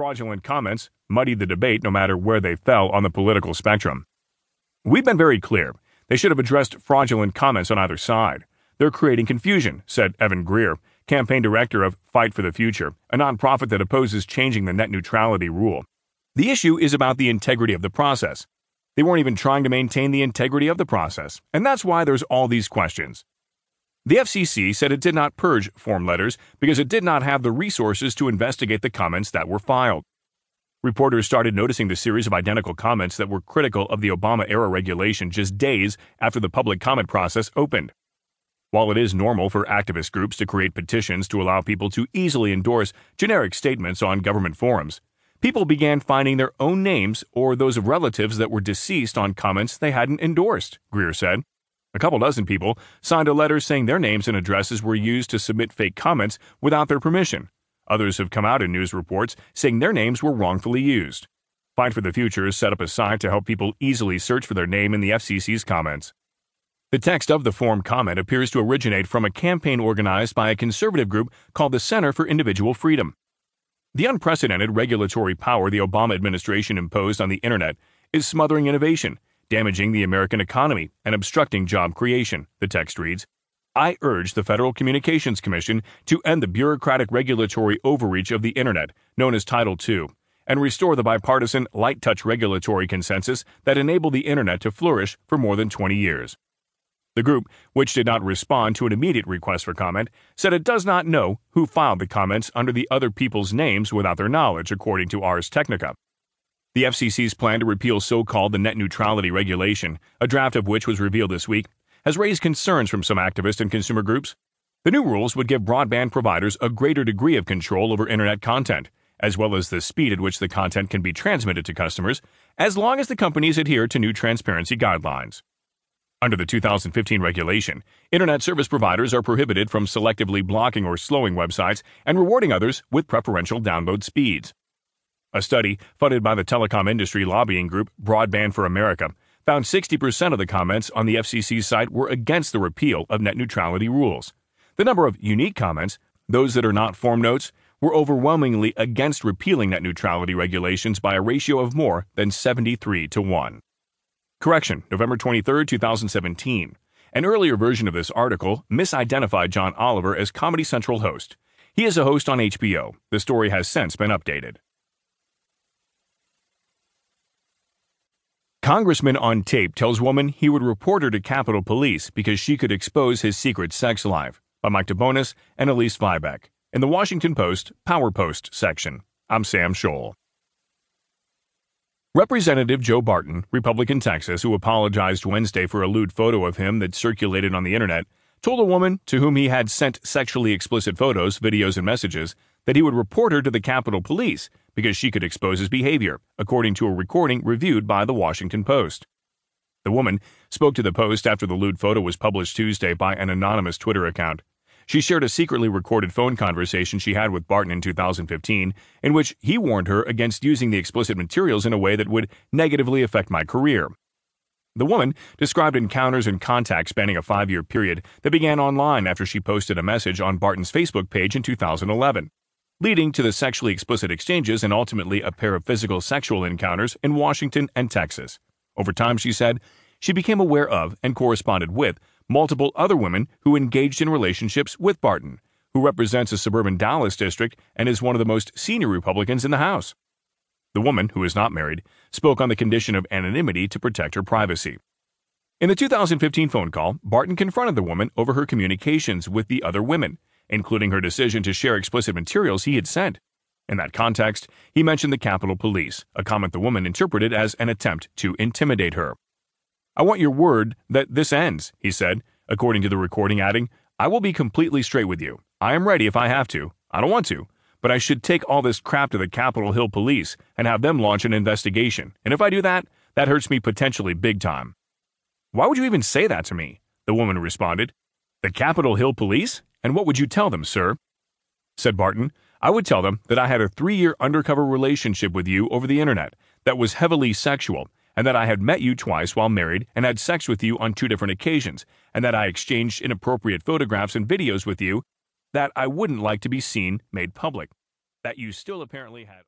Fraudulent comments muddied the debate no matter where they fell on the political spectrum. We've been very clear. They should have addressed fraudulent comments on either side. They're creating confusion, said Evan Greer, campaign director of Fight for the Future, a nonprofit that opposes changing the net neutrality rule. The issue is about the integrity of the process. They weren't even trying to maintain the integrity of the process, and that's why there's all these questions. The FCC said it did not purge form letters because it did not have the resources to investigate the comments that were filed. Reporters started noticing the series of identical comments that were critical of the Obama era regulation just days after the public comment process opened. While it is normal for activist groups to create petitions to allow people to easily endorse generic statements on government forums, people began finding their own names or those of relatives that were deceased on comments they hadn't endorsed, Greer said. A couple dozen people signed a letter saying their names and addresses were used to submit fake comments without their permission. Others have come out in news reports saying their names were wrongfully used. Fight for the Future has set up a site to help people easily search for their name in the FCC's comments. The text of the form comment appears to originate from a campaign organized by a conservative group called the Center for Individual Freedom. The unprecedented regulatory power the Obama administration imposed on the Internet is smothering innovation, damaging the American economy, and obstructing job creation, the text reads. I urge the Federal Communications Commission to end the bureaucratic regulatory overreach of the Internet, known as Title II, and restore the bipartisan, light touch regulatory consensus that enabled the Internet to flourish for more than 20 years. The group, which did not respond to an immediate request for comment, said it does not know who filed the comments under the other people's names without their knowledge, according to Ars Technica. The FCC's plan to repeal so called the net neutrality regulation, a draft of which was revealed this week, has raised concerns from some activist and consumer groups. The new rules would give broadband providers a greater degree of control over Internet content, as well as the speed at which the content can be transmitted to customers, as long as the companies adhere to new transparency guidelines. Under the 2015 regulation, Internet service providers are prohibited from selectively blocking or slowing websites and rewarding others with preferential download speeds. A study funded by the telecom industry lobbying group Broadband for America found 60% of the comments on the FCC's site were against the repeal of net neutrality rules. The number of unique comments, those that are not form notes, were overwhelmingly against repealing net neutrality regulations by a ratio of more than 73 to 1. Correction, November 23, 2017. An earlier version of this article misidentified John Oliver as Comedy Central host. He is a host on HBO. The story has since been updated. Congressman on tape tells woman he would report her to Capitol Police because she could expose his secret sex life. By Mike DeBonis and Elise Viebeck. In the Washington Post Power Post section. I'm Sam Scholl. Representative Joe Barton, Republican Texas, who apologized Wednesday for a lewd photo of him that circulated on the internet, told a woman to whom he had sent sexually explicit photos, videos, and messages that he would report her to the Capitol Police because she could expose his behavior, according to a recording reviewed by the Washington Post. The woman spoke to the Post after the lewd photo was published Tuesday by an anonymous Twitter account. She shared a secretly recorded phone conversation she had with Barton in 2015, in which he warned her against using the explicit materials in a way that would negatively affect my career. The woman described encounters and contacts spanning a five year period that began online after she posted a message on Barton's Facebook page in 2011, leading to the sexually explicit exchanges and ultimately a pair of physical sexual encounters in Washington and Texas. Over time, she said, she became aware of and corresponded with multiple other women who engaged in relationships with Barton, who represents a suburban Dallas district and is one of the most senior Republicans in the House. The woman, who is not married, spoke on the condition of anonymity to protect her privacy. In the 2015 phone call, Barton confronted the woman over her communications with the other women, including her decision to share explicit materials he had sent. In that context, he mentioned the Capitol Police, a comment the woman interpreted as an attempt to intimidate her. I want your word that this ends, he said, according to the recording, adding, I will be completely straight with you. I am ready if I have to. I don't want to, but I should take all this crap to the Capitol Hill police and have them launch an investigation. And if I do that, that hurts me potentially big time. Why would you even say that to me? The woman responded. The Capitol Hill police? And what would you tell them, sir? Said Barton. I would tell them that I had a three year undercover relationship with you over the internet that was heavily sexual and that I had met you twice while married and had sex with you on two different occasions, and that I exchanged inappropriate photographs and videos with you that I wouldn't like to be seen made public. That you still apparently had.